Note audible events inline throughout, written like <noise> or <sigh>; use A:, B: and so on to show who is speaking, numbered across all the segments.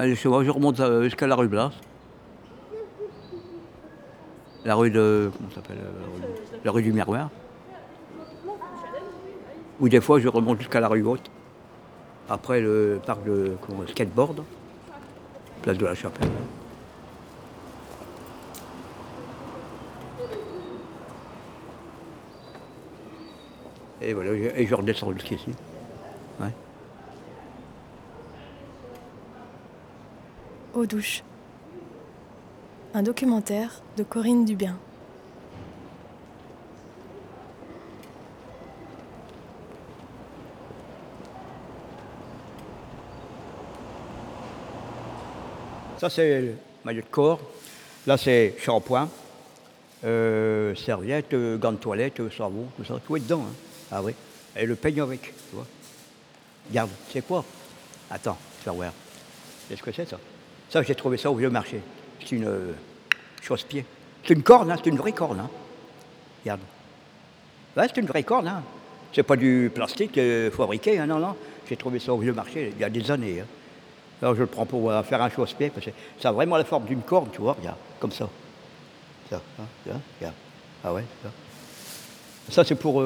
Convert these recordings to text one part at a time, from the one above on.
A: Allez, moi, je remonte euh, jusqu'à la rue Blas. La rue de. Comment s'appelle euh, La rue du Miroir. Ou des fois, je remonte jusqu'à la rue Haute. Après le parc de skateboard. Place de la Chapelle. Et voilà, et je redescends jusqu'ici. Ouais.
B: Eau douche. Un documentaire de Corinne Dubien.
A: Ça, c'est le maillot de corps. Là, c'est shampoing, euh, serviette, gants de toilette, savon, tout ça. Tout est dedans. hein. Ah oui. Et le peigne avec, tu vois. Regarde, c'est quoi? Attends, tu vas voir. Qu'est-ce que c'est ça? Ça, j'ai trouvé ça au vieux marché. C'est une euh, chausse-pied. C'est une corne, hein, c'est une vraie corne. Hein. Regarde. Ouais, c'est une vraie corne. Hein. C'est pas du plastique euh, fabriqué, hein, non, non. J'ai trouvé ça au vieux marché il y a des années. hein. Alors je le prends pour euh, faire un chausse-pied parce que ça a vraiment la forme d'une corne, tu vois, regarde, comme ça. Ça, hein, regarde, regarde. Ah ouais, ça. Ça, c'est pour,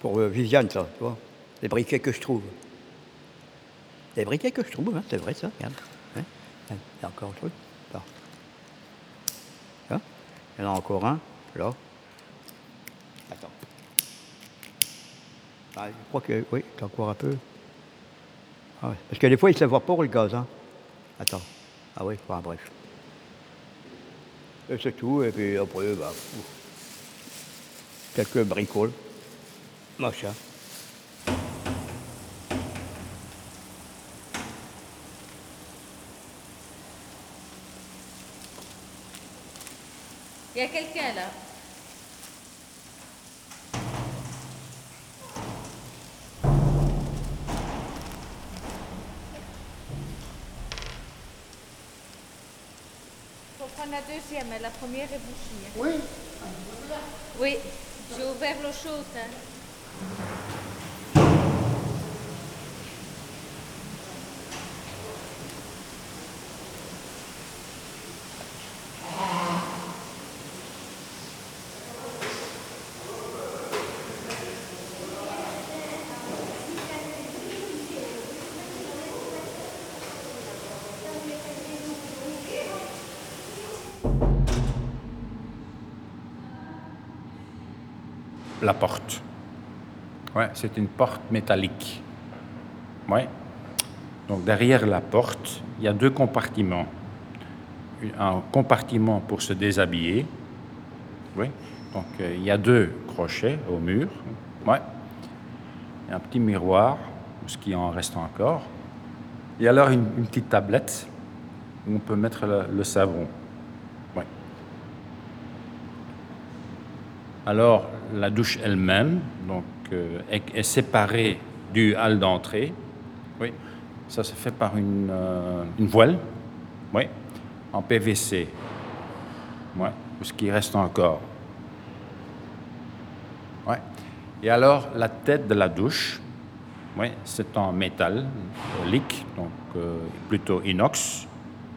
A: pour Viviane, ça, tu vois. Les briquets que je trouve. Les briquets que je trouve, c'est vrai, ça, regarde. Hein, Il y a encore un truc? Là? Il y en a encore un, là. Attends. Ah, je crois que, oui, c'est encore un peu. Ah. Parce que des fois, il s'évapore le gaz. Hein. Attends. Ah oui, enfin, bref. Et c'est tout. Et puis après, bah, quelques bricoles. Machin.
C: Il y a quelqu'un là. Faut prendre la deuxième, la première est bouchée.
D: Oui.
C: Oui, j'ai ouvert l'eau chaude. hein.
E: La porte. Ouais, c'est une porte métallique. Ouais. Donc derrière la porte, il y a deux compartiments. Un compartiment pour se déshabiller. Oui. Donc euh, il y a deux crochets au mur. Ouais. Et un petit miroir, ce qui en reste encore. Et alors une, une petite tablette où on peut mettre le, le savon. Ouais. Alors, la douche elle-même donc, euh, est, est séparée du hall d'entrée. Oui, ça se fait par une, euh, une voile, oui, en PVC. Ouais, ce qui reste encore. Ouais. Et alors, la tête de la douche, oui, c'est en métal, euh, lique, donc euh, plutôt inox,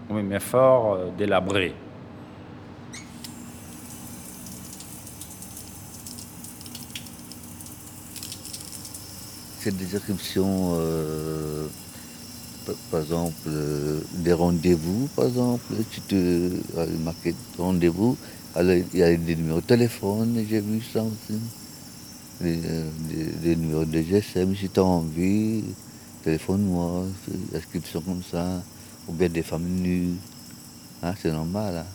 E: oui, mais fort délabré.
D: Des inscriptions, euh, par, exemple, euh, des rendez-vous, par exemple. Tu te marqué rendez-vous, alors il y a des numéros de téléphone, j'ai vu ça aussi. Des, euh, numéros de GSM, si tu as envie, téléphone-moi, c'est- inscription comme ça, ou bien des femmes nues. Hein, c'est normal.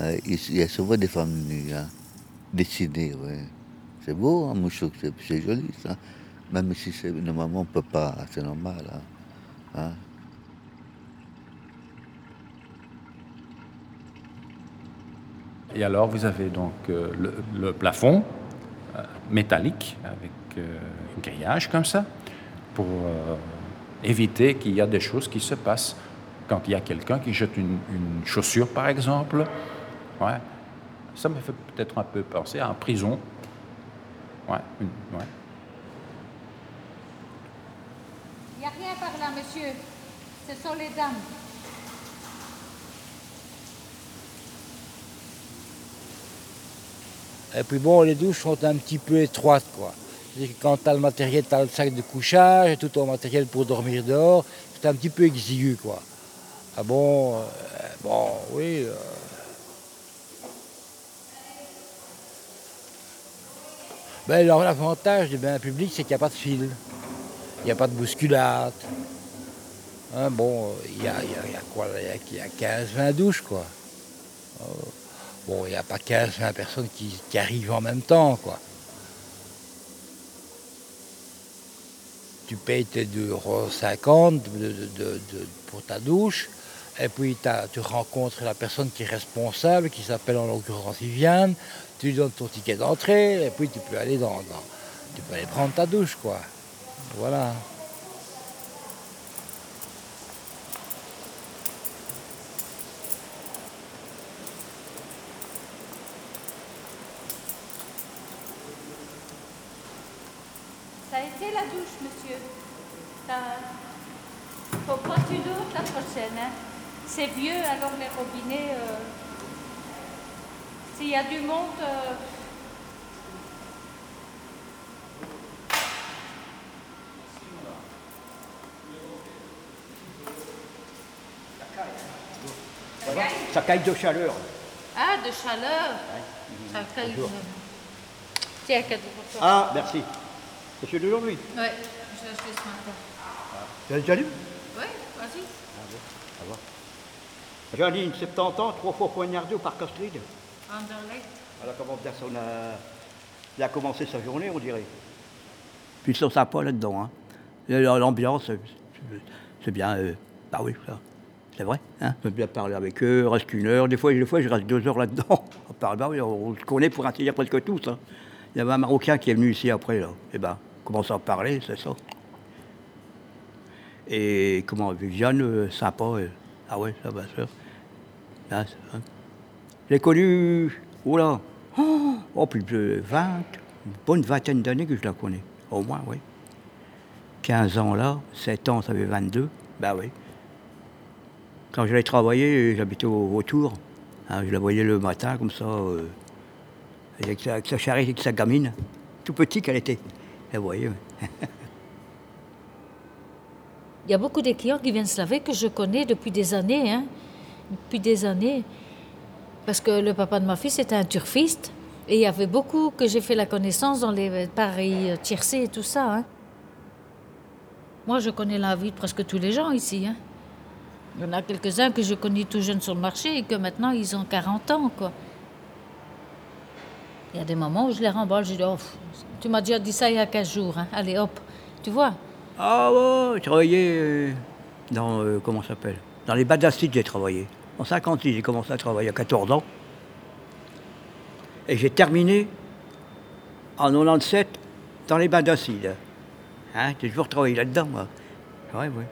D: hein. Il y a souvent des femmes nues, hein, dessinées, ouais. C'est beau, hein, c'est- c'est joli ça. Même si c'est normalement on peut pas, c'est normal. hein. Hein?
E: Et alors, vous avez donc euh, le, plafond euh, métallique avec euh, un grillage comme ça pour éviter qu'il y a des choses qui se passent. Quand il y a quelqu'un qui jette une, une chaussure, par exemple, ouais, ça me fait peut-être un peu penser à une prison. Ouais, une- ouais.
C: Il n'y a rien par là, monsieur. Ce sont les dames.
F: Et puis bon, les douches sont un petit peu étroites, quoi. Quand tu as le matériel, tu as le sac de couchage, tout ton matériel pour dormir dehors, c'est un petit peu exigu, quoi. Ah bon, euh, bon, oui. euh. Ben, alors, l'avantage des bains publics, c'est qu'il n'y a pas de fil. Il n'y a pas de bousculade. Hein, bon, euh, il y a, y a- quoi y a, il y a 15-20 douches, quoi. Bon, il n'y a pas 15-20 personnes qui, arrivent en même temps, quoi. Tu payes tes 2,50 euros de- de- pour ta douche, et puis tu rencontres la personne qui est responsable, qui s'appelle en l'occurrence Viviane, tu lui donnes ton ticket d'entrée, et puis tu peux aller dans, dans- tu peux aller prendre ta douche, quoi. Voilà.
C: Ça a été la douche, monsieur. Ça... Faut prendre une autre la prochaine. Hein. C'est vieux, alors les robinets. euh, S'il y a du monde. euh,
A: Ça caille de chaleur.
C: Ah, de chaleur. Ça caille. Tiens, cadeau pour toi.
A: Ah, merci. C'est celui d'aujourd'hui?
C: Ouais, je l'ai acheté ce matin.
A: Tu l'as déjà lu?
C: Oui, vas-y.
A: Janine, 70 ans, trois fois poignardée au parc Astrid.
C: Anderlecht.
A: Elle a, commencé son, euh, elle a commencé sa journée, on dirait? Puis ils sont sympas là-dedans. Hein. Et L'ambiance, c'est- c'est bien. euh, bah oui, ça. C'est vrai. Hein. Je peux bien parler avec eux, reste qu'une heure. Des fois, des fois, je reste deux heures là-dedans. <laughs> On parle, bah oui, on se connaît pour ainsi dire presque tous. hein. Il y avait un Marocain qui est venu ici après, là. Et ben, on commence à en parler, c'est ça. Et comment, Viviane, euh, sympa. euh, ah ouais, ça, bien sûr. Là, hein. Je l'ai connu, oh là, oh, oh, plus de 20, une bonne vingtaine d'années que je la connais, au moins, oui. 15 ans là, 7 ans, ça fait 22, ben oui. Quand j'allais travailler, j'habitais au retour, hein, je la voyais le matin comme ça, euh, avec, sa, avec sa charrette, avec sa gamine, tout petit qu'elle était. Voyait. <laughs>
G: Il y a beaucoup de clients qui viennent se laver que je connais depuis des années, hein, depuis des années. Parce que le papa de ma fille, c'était un turfiste. Et il y avait beaucoup que j'ai fait la connaissance dans les pareils tiercés et tout ça. hein. Moi, je connais la vie de presque tous les gens ici. hein. Il y en a quelques-uns que je connais tout jeunes sur le marché et que maintenant, ils ont 40 ans. Il y a des moments où je les remballe, je dis, oh, tu m'as déjà dit ça il y a 15 jours, allez hop, tu vois.
A: Ah ouais, j'ai travaillé euh, dans, euh, comment s'appelle? Dans les j'ai travaillé. En 56, j'ai commencé à travailler à 14 ans. Et j'ai terminé en 97 dans les d'acide. Hein, j'ai toujours travaillé là-dedans, moi. Ouais, ouais.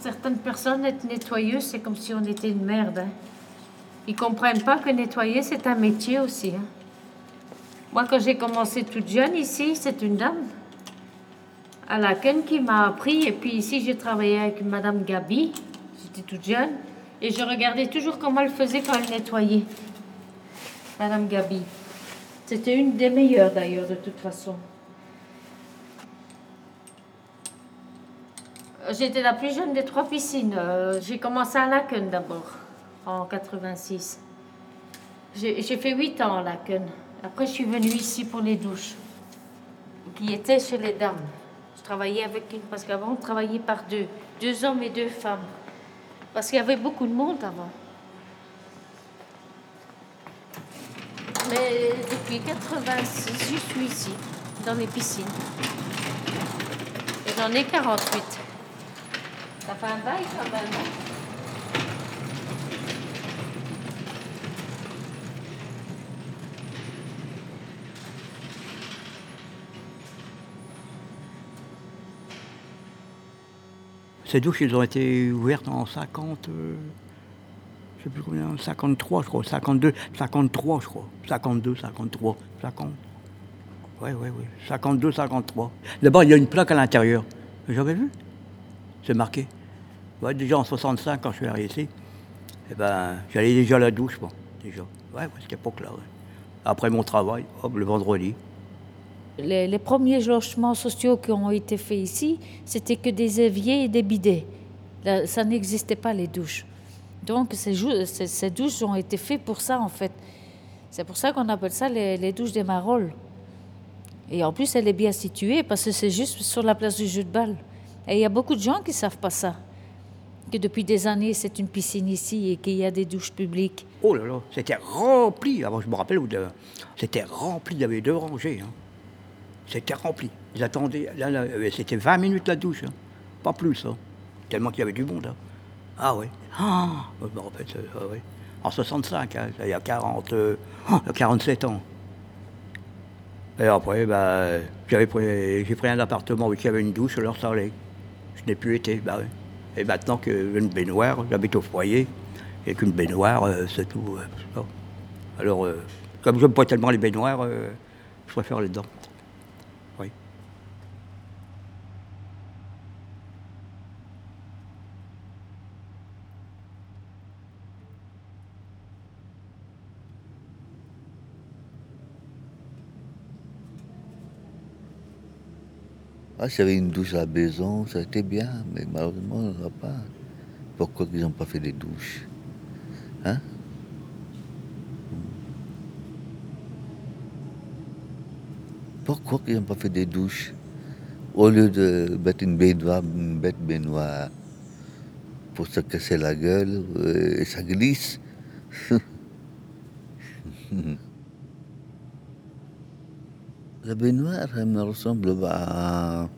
C: Certaines personnes, être nettoyeuse, c'est comme si on était une merde. Hein. Ils comprennent pas que nettoyer, c'est un métier aussi. Hein. Moi, quand j'ai commencé toute jeune ici, c'est une dame à la qui m'a appris. Et puis ici, j'ai travaillé avec Madame Gabi. J'étais toute jeune. Et je regardais toujours comment elle faisait quand elle nettoyait. Madame Gabi. C'était une des meilleures d'ailleurs, de toute façon. J'étais la plus jeune des trois piscines. Euh, j'ai commencé à Laken d'abord, en 86. J'ai fait huit ans à Laken. Après, je suis venue ici pour les douches, qui étaient chez les dames. Je travaillais avec une, parce qu'avant, on travaillait par deux, deux hommes et deux femmes. Parce qu'il y avait beaucoup de monde avant. Mais depuis 86, je suis ici, dans les piscines. J'en ai 48. Bail quand même. Hein.
A: Ces douches, elles ont été ouvertes en 50, euh, je sais plus combien, 53, je crois, 52, 53, je crois, 52, 53, 50. Oui, oui, oui, 52, 53. D'abord, il y a une plaque à l'intérieur. J'avais vu? C'est marqué. Ouais, déjà en 65, quand je suis arrivé ici, eh ben, j'allais déjà à la douche, bon, déjà. Ouais, à cette époque-là. Après mon travail, le vendredi.
C: Les, premiers logements sociaux qui ont été faits ici, c'était que des éviers et des bidets. ça n'existait pas, les douches. Donc, ces, douches ont été faites pour ça, en fait. C'est pour ça qu'on appelle ça les, douches des Marolles. Et en plus, elle est bien située parce que c'est juste sur la place du jeu de balle. Et il y a beaucoup de gens qui ne savent pas ça que depuis des années, c'est une piscine ici et qu'il y a des douches publiques.
A: Oh là là, c'était rempli. Avant, je me rappelle, c'était rempli, il y avait deux rangées. Hein. C'était rempli. Ils attendaient, là, euh, c'était 20 minutes la douche, hein. pas plus, hein. tellement qu'il y avait du monde. Ah oui. Ah, je me ah. En 65, il y a 40, 47 euh, ans. Et après, bah, j'ai pris un appartement où il y avait une douche, alors ça allait. Je n'ai plus été, bah oui. Et maintenant qu'une baignoire, j'habite au foyer, et qu'une baignoire, euh, c'est tout. Euh, Alors, euh, comme je n'aime pas tellement les baignoires, je préfère les dents.
D: Ah, avait une douche à la maison, ça a été bien, mais malheureusement, on n'en a pas. Pourquoi ils n'ont pas fait des douches? Hein? Pourquoi ils n'ont pas fait des douches? Au lieu de mettre une baignoire, une bête baignoire pour se casser la gueule, euh, et ça glisse. <laughs> La baignoire, elle me ressemble à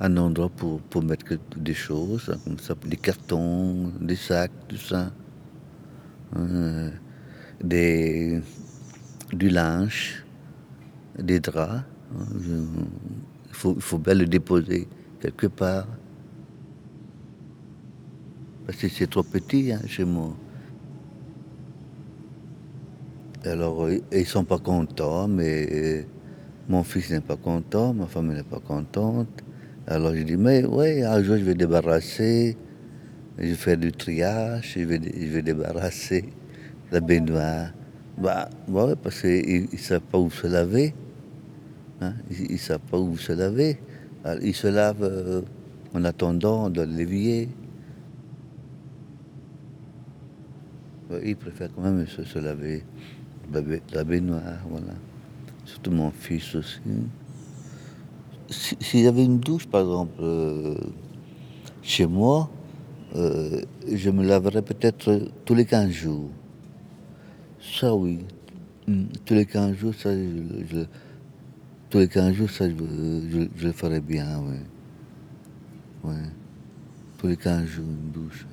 D: un endroit pour, pour mettre des choses, comme ça, des cartons, des sacs, tout ça. Euh, des, du linge, des draps. il, faut, il faut bien le déposer quelque part. Parce que c'est trop petit hein, chez moi. Alors, ils sont pas contents, mais mon fils n'est pas content, ma femme n'est pas contente. Alors je dis, mais oui, un jour je vais débarrasser, je vais faire du triage, je vais, je vais débarrasser la baignoire. Bah, bah parce qu'ils ne savent pas où se laver. Hein? Ils ne savent pas où se laver. ils se lavent euh, en attendant dans l'évier. Ils préfèrent quand même se, laver la baignoire, surtout mon fils aussi. S'il y avait une douche, par exemple, euh, chez moi, euh, je me laverais peut-être tous les 15 jours. Ça, oui. Hmm, tous les 15 jours, ça, je, tous les 15 jours, ça, je, le ferais bien, oui. Ouais. Tous les 15 jours, une douche.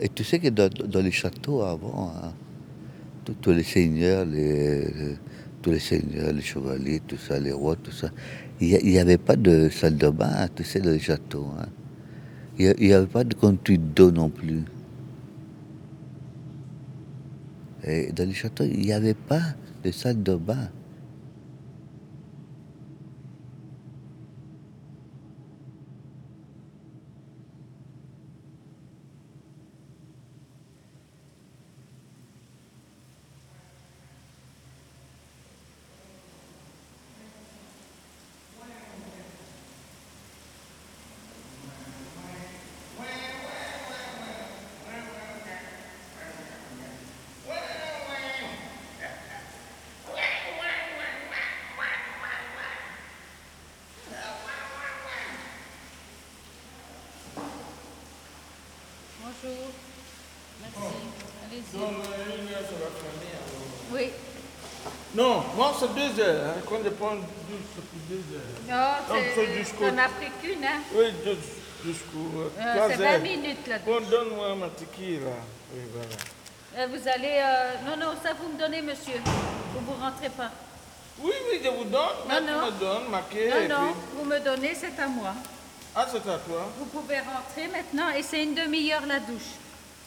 D: Et tu sais que dans, les châteaux avant, hein, tous les seigneurs, les, tous les seigneurs, les chevaliers, tout ça, les rois, tout ça. Il n'y avait pas de salle de bain, tu sais, dans les châteaux. hein. Il n'y avait pas de conduite d'eau non plus. Et dans les châteaux, il n'y avait pas de salle de bain.
C: Bonjour. Merci. Allez-y. Oui.
H: Non, moi c'est deux heures. hein. Quand je prends douche, c'est pour deux heures.
C: Non, c'est- t'en as pris qu'une, hein
H: Oui, jus- jusqu'au euh,
C: Euh, C'est
H: heures.
C: 20 minutes là.
H: Bon, donne-moi ma tequila. Oui, voilà.
C: Euh, Vous allez... euh, Non, non, ça vous me donnez, monsieur. Vous vous rentrez pas.
H: Oui, oui, je vous donne.
C: Non, non.
H: me donnes, marqué.
C: Non, non,
H: puis-
C: vous me donnez, c'est à moi.
H: Ah, c'est à toi.
C: Vous pouvez rentrer maintenant et c'est une demi-heure la douche.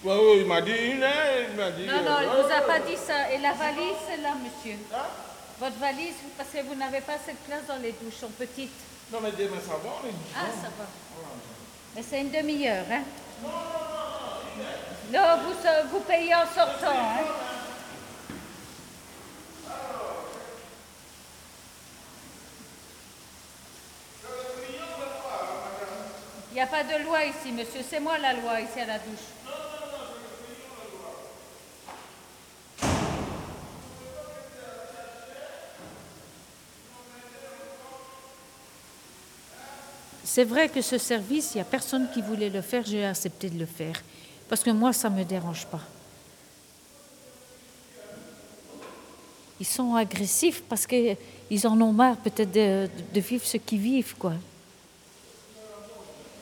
H: Oui, oui, il m'a dit une heure, il m'a dit...
C: Non, non,
H: euh,
C: il ne vous a pas dit ça. Et la valise, c'est là, monsieur.
H: Hein?
C: Votre valise, parce que vous n'avez pas cette place dans les douches, sont petites.
H: Non, mais demain, ça va, on est
C: Ah, ça va. Mais c'est une demi-heure, hein Non, vous, euh, vous payez en sortant, hein Il n'y a pas de loi ici, monsieur. C'est moi la loi ici à la douche. C'est vrai que ce service, il n'y a personne qui voulait le faire, j'ai accepté de le faire. Parce que moi, ça ne me dérange pas. Ils sont agressifs parce qu'ils en ont marre peut-être de, vivre ce qu'ils vivent, quoi.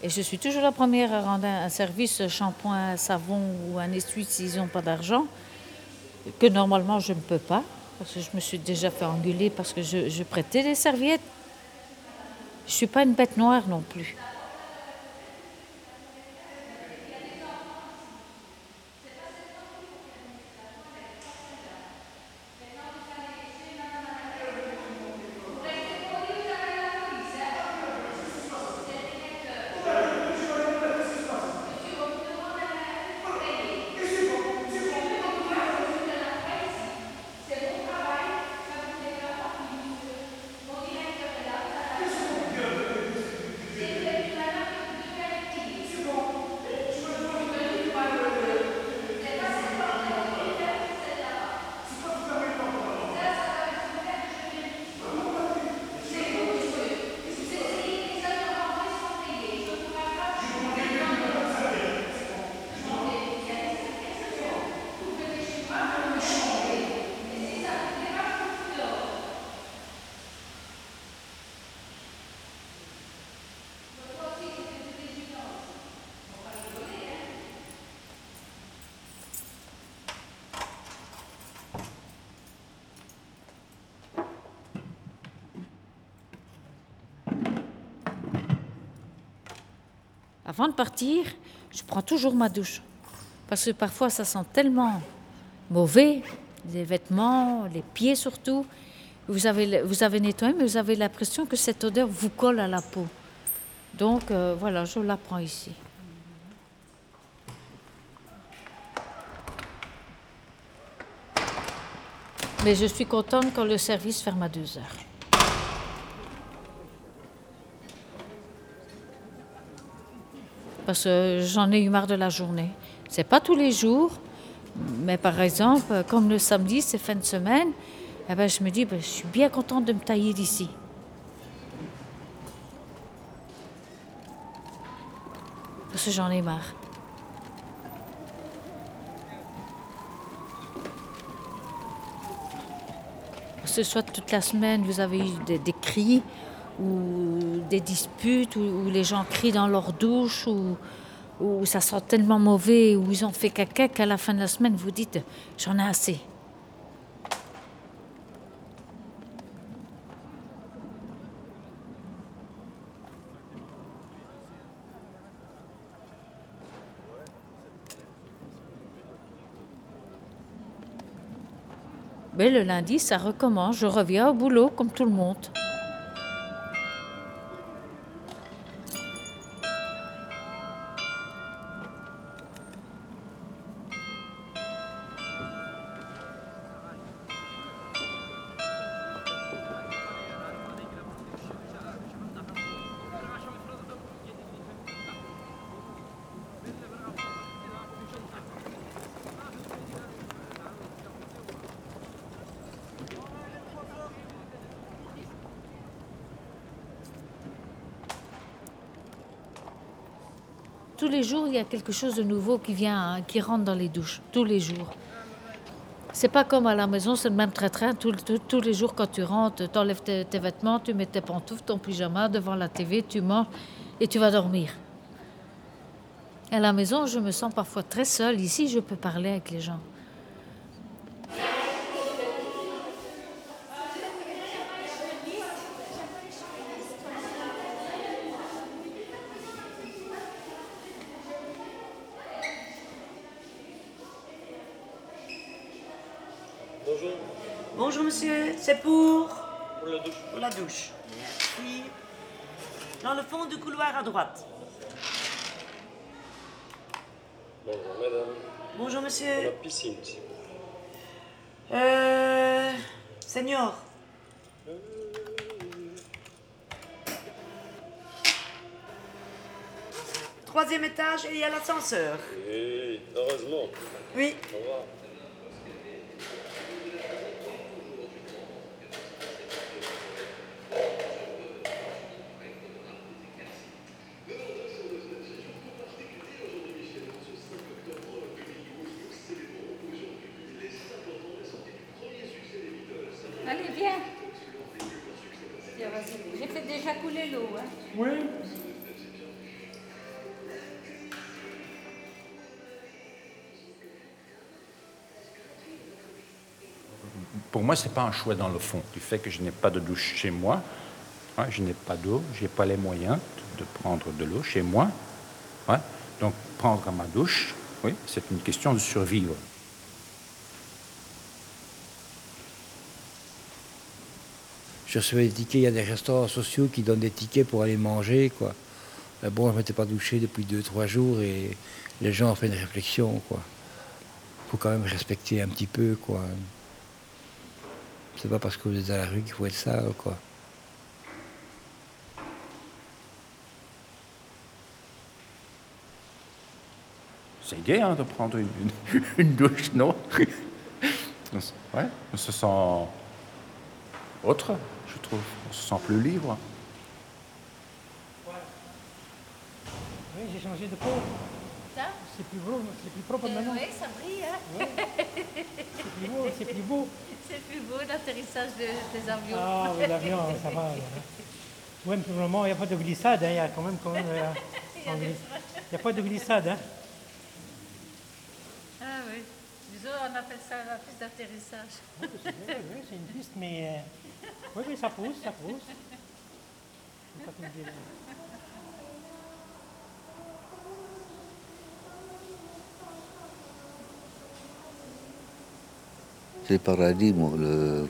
C: Et je suis toujours la première à rendre un service shampoing, savon ou un essuie s'ils n'ont pas d'argent, que normalement je ne peux pas, parce que je me suis déjà fait engueuler parce que je prêtais des serviettes. Je ne suis pas une bête noire non plus. Avant de partir, je prends toujours ma douche. Parce que parfois, ça sent tellement mauvais, les vêtements, les pieds surtout. Vous avez, vous avez nettoyé, mais vous avez l'impression que cette odeur vous colle à la peau. Donc euh, voilà, je la prends ici. Mais je suis contente quand le service ferme à deux heures. Parce que j'en ai eu marre de la journée. C'est pas tous les jours, mais par exemple, comme le samedi, c'est fin de semaine, eh ben, je me dis, ben, je suis bien contente de me tailler d'ici. Parce que j'en ai marre. Parce que soit toute la semaine, vous avez eu des, des cris ou des disputes, où, les gens crient dans leur douche, où, où ça sent tellement mauvais, où ils ont fait caca qu'à la fin de la semaine, vous dites, j'en ai assez. Mais le lundi, ça recommence. Je reviens au boulot comme tout le monde. Tous les jours, il y a quelque chose de nouveau qui vient, hein, qui rentre dans les douches. Tous les jours. C'est pas comme à la maison, c'est le même train-train. Tous, les jours, quand tu rentres, tu enlèves tes, tes vêtements, tu mets tes pantoufles, ton pyjama devant la TV, tu manges et tu vas dormir. À la maison, je me sens parfois très seule. Ici, je peux parler avec les gens.
I: Bonjour monsieur, c'est pour Pour la douche. Pour la douche. Merci. Dans le fond du couloir à droite.
J: Bonjour madame.
I: Bonjour monsieur.
J: La piscine, s'il vous plaît.
I: Euh. Senior. Troisième étage et il y a l'ascenseur.
J: Oui, heureusement.
I: Oui.
J: Au revoir.
E: Moi, ce n'est pas un choix dans le fond. Du fait que je n'ai pas de douche chez moi, je n'ai pas d'eau, je n'ai pas les moyens de prendre de l'eau chez moi. Donc, prendre ma douche, oui, c'est une question de survivre.
F: Je recevais des tickets, il y a des restaurants sociaux qui donnent des tickets pour aller manger, quoi. Bon, je ne m'étais pas douché depuis deux, trois jours et les gens ont fait une réflexion, quoi. faut quand même respecter un petit peu, quoi. C'est pas parce que vous êtes à la rue qu'il faut être sale, quoi.
E: C'est idée hein, de prendre une, une- <laughs> une douche, non? On se- Ouais, on se sent autre, je trouve. On se sent plus libre.
H: Oui, j'ai changé de peau. C'est plus beau, c'est plus propre maintenant.
C: Oui, ça brille. Hein?
H: C'est plus beau, c'est plus beau.
C: C'est plus beau l'atterrissage de- des avions.
H: Ah oui, l'avion, ça va. Oui, mais pour le moment, il n'y a pas de glissade. hein, Il y a quand même, quand même. euh, <laughs> Il n'y a pas de glissade. Hein.
C: Ah oui. Nous on appelle ça la piste d'atterrissage.
H: Oui, c'est oui, une piste, mais. euh, Oui, oui, ça pousse, ça pousse. C'est pas comme dire.
D: C'est le paradis, moi, le-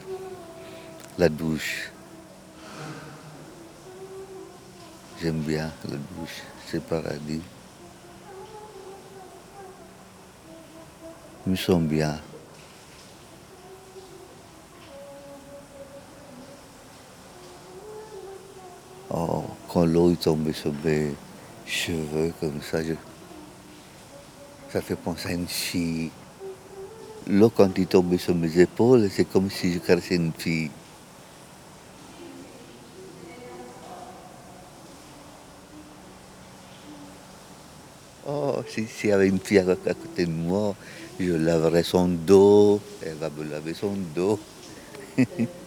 D: la douche. J'aime bien la douche, c'est paradis. Me sens bien. Oh, quand l'eau est tombée sur mes cheveux comme ça, je- ça fait penser à une fille. L'eau, quand il tombait sur mes épaules, c'est comme si je caressais une fille. Oh, si- s'il y avait une fille à, à côté de moi, je laverais son dos, elle va me laver son dos. <laughs>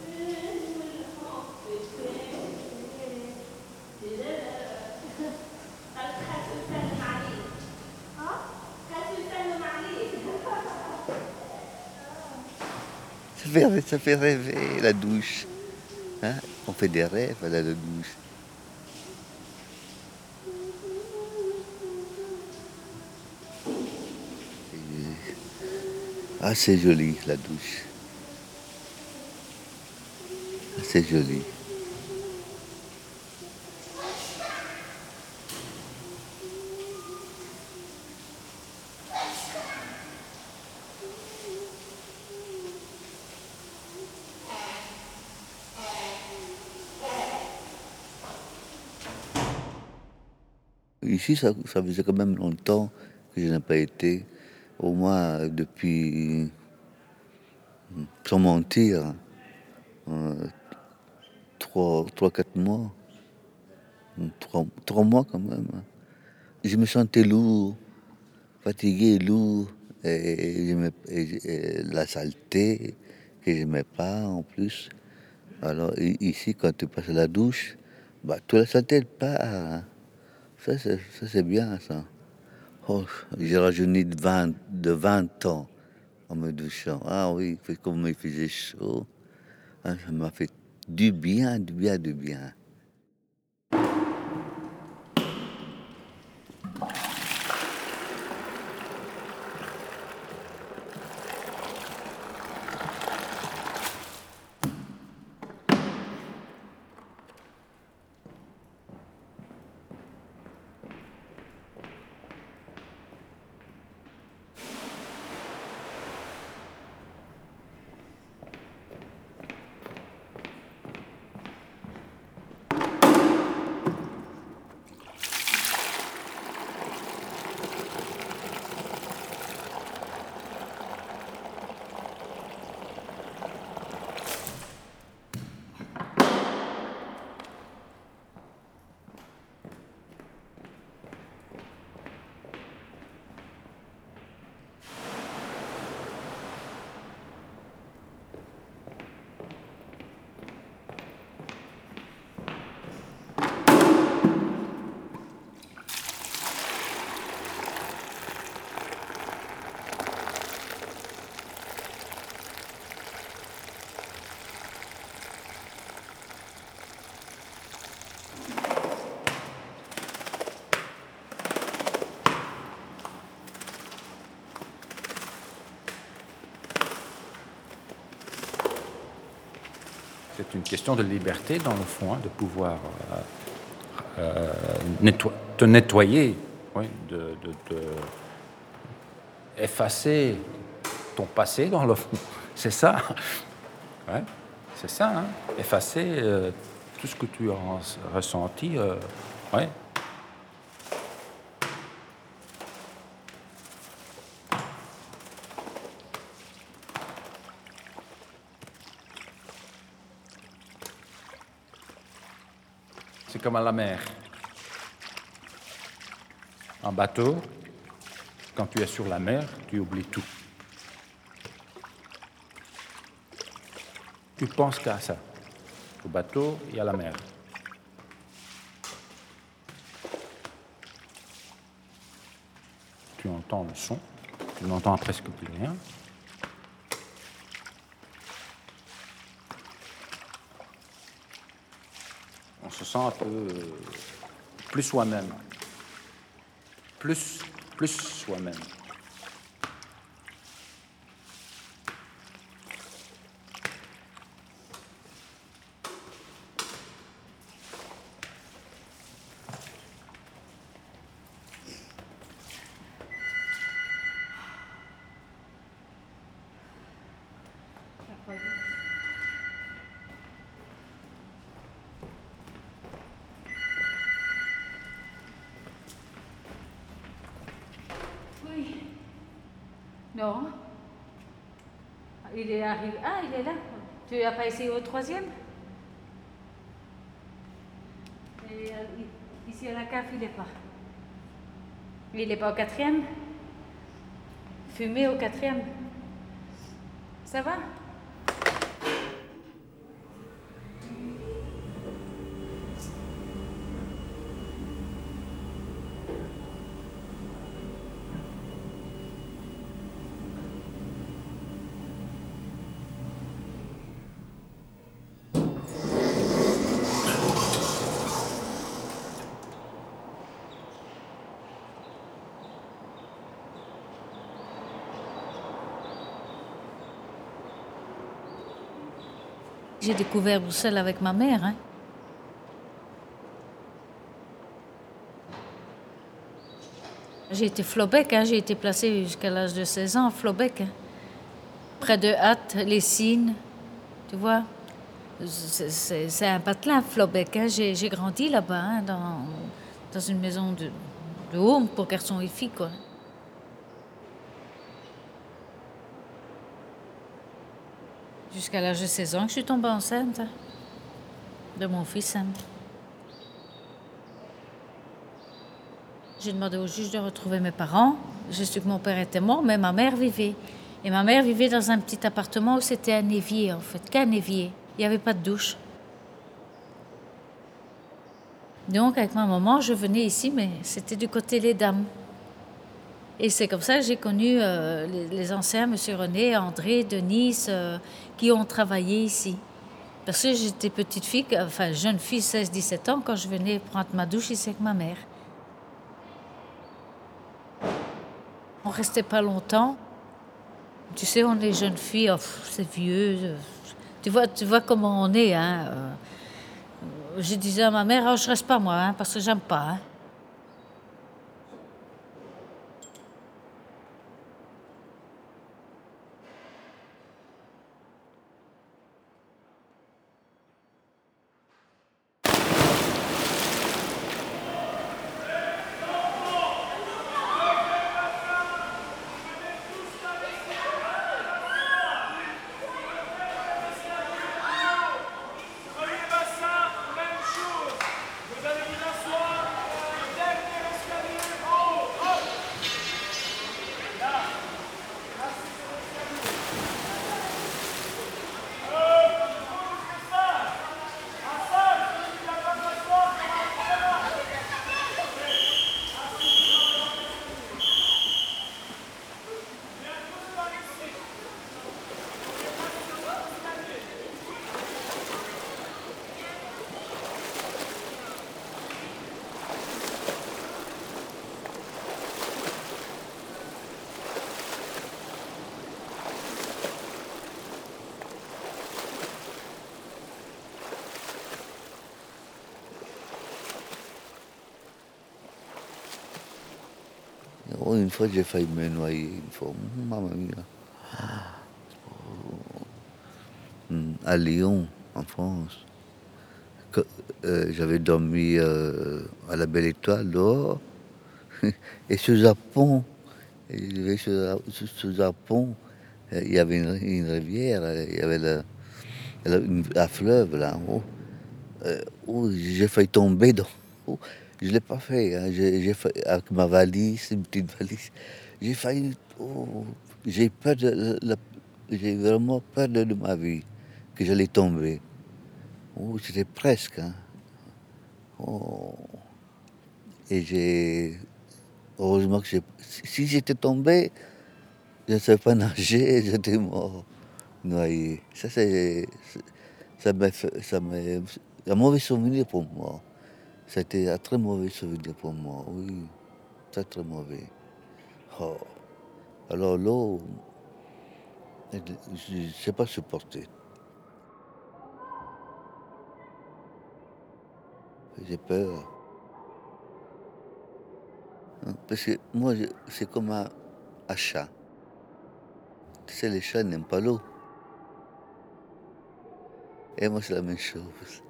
D: ça fait rêver la douche. Hein, on fait des rêves à ah, la douche. Ah, c'est joli la douche. C'est joli. Ici, ça, faisait quand même longtemps que je n'ai pas été, au moins depuis, sans mentir, euh, trois, trois, quatre mois. Trois, trois mois quand même. Je me sentais lourd, fatigué, lourd, et, la saleté que je n'aimais pas en plus. Alors ici, quand tu passes la douche, bah, toute la saleté elle part. Ça, c'est, bien, ça. Oh, j'ai rajeuni de 20, de 20 ans en me douchant. Ah oui, comme il faisait chaud. Ah, ça m'a fait du bien, du bien, du bien.
E: C'est une question de liberté, dans le fond, hein, de pouvoir euh, euh, te nettoyer, oui, de, effacer ton passé, dans le fond. <laughs> C'est ça. C'est ça, hein, effacer euh, tout ce que tu as res- ressenti. ouais. Comme à la mer. Un bateau, quand tu es sur la mer, tu oublies tout. Tu penses qu'à ça, au bateau et à la mer. Tu entends le son, tu n'entends presque plus rien. Se sent un peu plus soi-même. Plus, plus soi-même.
G: Oui. Non. Il est arrivé. Ah, il est là. Tu n'as pas essayé au troisième? Euh, Ici à la cave, il n'est pas. Il n'est pas au quatrième? Fumé au quatrième? Ça va?
C: J'ai découvert Bruxelles avec ma mère. Hein. J'ai été Flobec, hein. j'ai été placée jusqu'à l'âge de 16 ans Flobec. Hein. Près de Hatt, les Cygnes, tu vois. C'est un patelin, Flobec. J'ai grandi là-bas, dans, dans une maison de, de home pour garçons et filles, quoi. Jusqu'à l'âge de 16 ans je suis tombée enceinte de mon fils. Hein. J'ai demandé au juge de retrouver mes parents. J'ai su que mon père était mort, mais ma mère vivait. Et ma mère vivait dans un petit appartement où c'était un évier, en fait, qu'un évier. Il n'y avait pas de douche. Donc, avec ma maman, je venais ici, mais c'était du côté des dames. Et c'est comme ça que j'ai connu euh, les, anciens, M. René, André, Denise, euh, qui ont travaillé ici. Parce que j'étais petite fille, enfin jeune fille, 16-17 ans, quand je venais prendre ma douche ici avec ma mère. On restait pas longtemps. Tu sais, on est jeune fille, oh, c'est vieux. Tu vois, tu vois comment on est. Hein. Euh. Je disais à ma mère, oh, je reste pas moi, hein, parce que j'aime pas. Hein.
D: Une fois, j'ai failli me noyer. Une fois, maman hmm, À Lyon, en France. Euh, j'avais dormi euh, à la Belle Étoile dehors. <laughs> Et ce Japon, ce, Japon, euh, il y avait une, rivière, il y avait un fleuve là en haut. où j'ai failli tomber dans. Je ne l'ai pas fait. Hein. J'ai, fait avec ma valise, une petite valise. J'ai failli. J'ai peur de, j'ai vraiment peur de, ma vie, que j'allais tomber. Oh, c'était presque. Hein. Oh. Et j'ai. Heureusement que. Si j'étais tombé, je ne savais pas nager, <laughs> j'étais mort, noyé. Ça, c'est. Ça m'a fait. Ça. Un mauvais souvenir pour moi. C'était un très mauvais souvenir pour moi, oui. Très très mauvais. Oh. Alors l'eau, je ne sais pas supporter. J'ai peur. Hein, parce que moi, c'est comme un, un chat. Tu sais, les chats n'aiment pas l'eau. Et moi, c'est la même chose.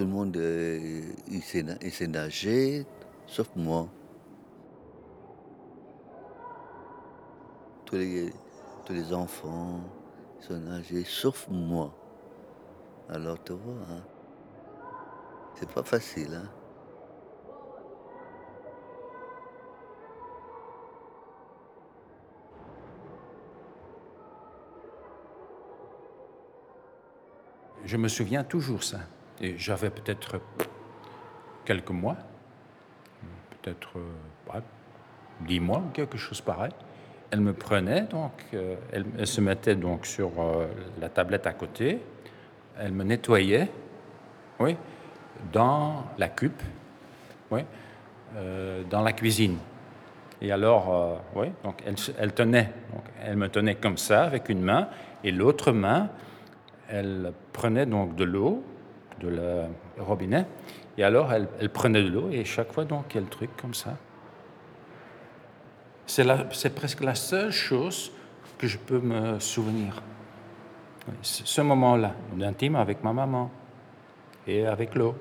D: Tout le monde euh, il sait, nager, sauf moi. Tous les, tous les enfants sont nagés, sauf moi. Alors tu vois, hein, c'est pas facile. Hein.
E: Je me souviens toujours ça. Et j'avais peut-être quelques mois, peut-être euh, dix mois quelque chose pareil. Elle me prenait, donc, euh, elle, se mettait donc sur euh, la tablette à côté, elle me nettoyait, oui, dans la cupe, oui, dans la cuisine. Et alors, oui, donc elle, elle tenait, donc elle me tenait comme ça avec une main, et l'autre main, elle prenait donc de l'eau de le robinet, et alors elle, elle prenait de l'eau, et chaque fois donc quel truc comme ça. C'est presque la seule chose que je peux me souvenir. Ce moment-là, d'intime avec ma maman et avec l'eau.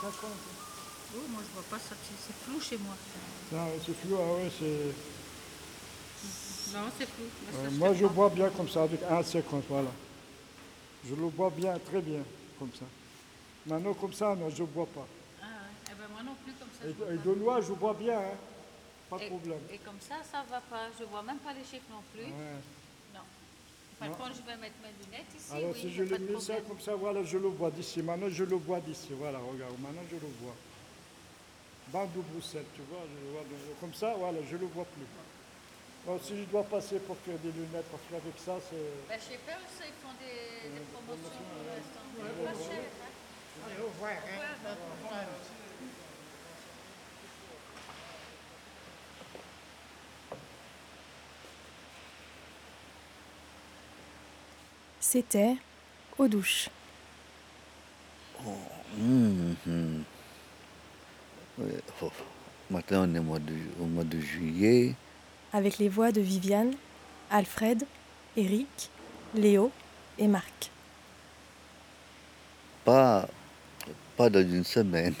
K: Ça compte.
C: Oh, moi je vois pas ça, c'est flou chez moi.
K: Non, c'est flou, ah ouais, c'est.
C: Non, c'est flou.
K: Euh, moi je bois bien comme ça, avec 1,50, voilà. Je le bois bien, très bien, comme ça. Maintenant, comme ça, non, je ne bois pas.
C: Ah ouais. Eh ben, moi non plus, comme ça.
K: Et,
C: je bois
K: et
C: pas.
K: de noix, je bois bien, hein. pas de
C: Et-
K: problème.
C: Et comme ça, ça va pas. Je vois même pas les chiffres non plus.
K: Ouais.
C: Par
K: Non.
C: contre, je vais mettre mes lunettes ici.
K: Alors
C: oui,
K: si je le mets ça comme ça, voilà, je le bois d'ici. Maintenant, je le bois d'ici. Voilà, regarde, maintenant je le vois. Banc de Bruxelles, tu vois, je le vois de- comme ça, voilà, je le vois plus. Alors, si je dois passer pour faire des lunettes, parce qu'avec ça, c'est...
C: Ben, chez Pearl, ça, ils font des, des promotions pour l'instant. C'est pas cher, hein.
B: C'était Eau douche.
D: Mhm. Ouais, oh, Maintenant, on est au mois de, au mois de juillet.
B: avec les voix de Viviane, Alfred, Eric, Léo et Marc.
D: Pas, pas dans une semaine,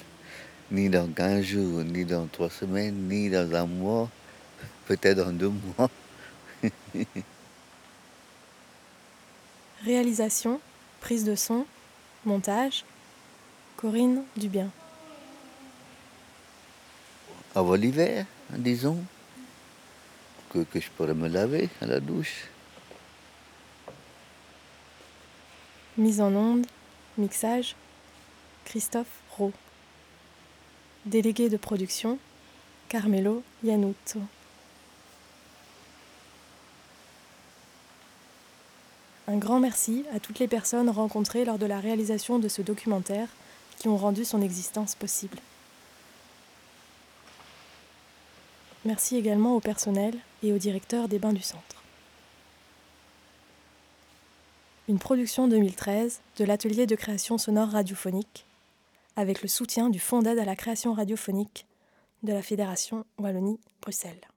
D: ni dans 15 jours, ni dans trois semaines, ni dans un mois, peut-être dans deux mois. <laughs>
B: Réalisation, prise de son, montage, Corinne Dubien.
D: Avant l'hiver, disons, que, que je pourrais me laver à la douche.
B: Mise en onde, mixage, Christophe Rowe. Délégué de production, Carmelo Yanuto. Un grand merci à toutes les personnes rencontrées lors de la réalisation de ce documentaire qui ont rendu son existence possible. Merci également au personnel et au directeur des bains du centre. Une production 2013 de l'atelier de création sonore radiophonique avec le soutien du Fonds d'aide à la création radiophonique de la Fédération Wallonie-Bruxelles.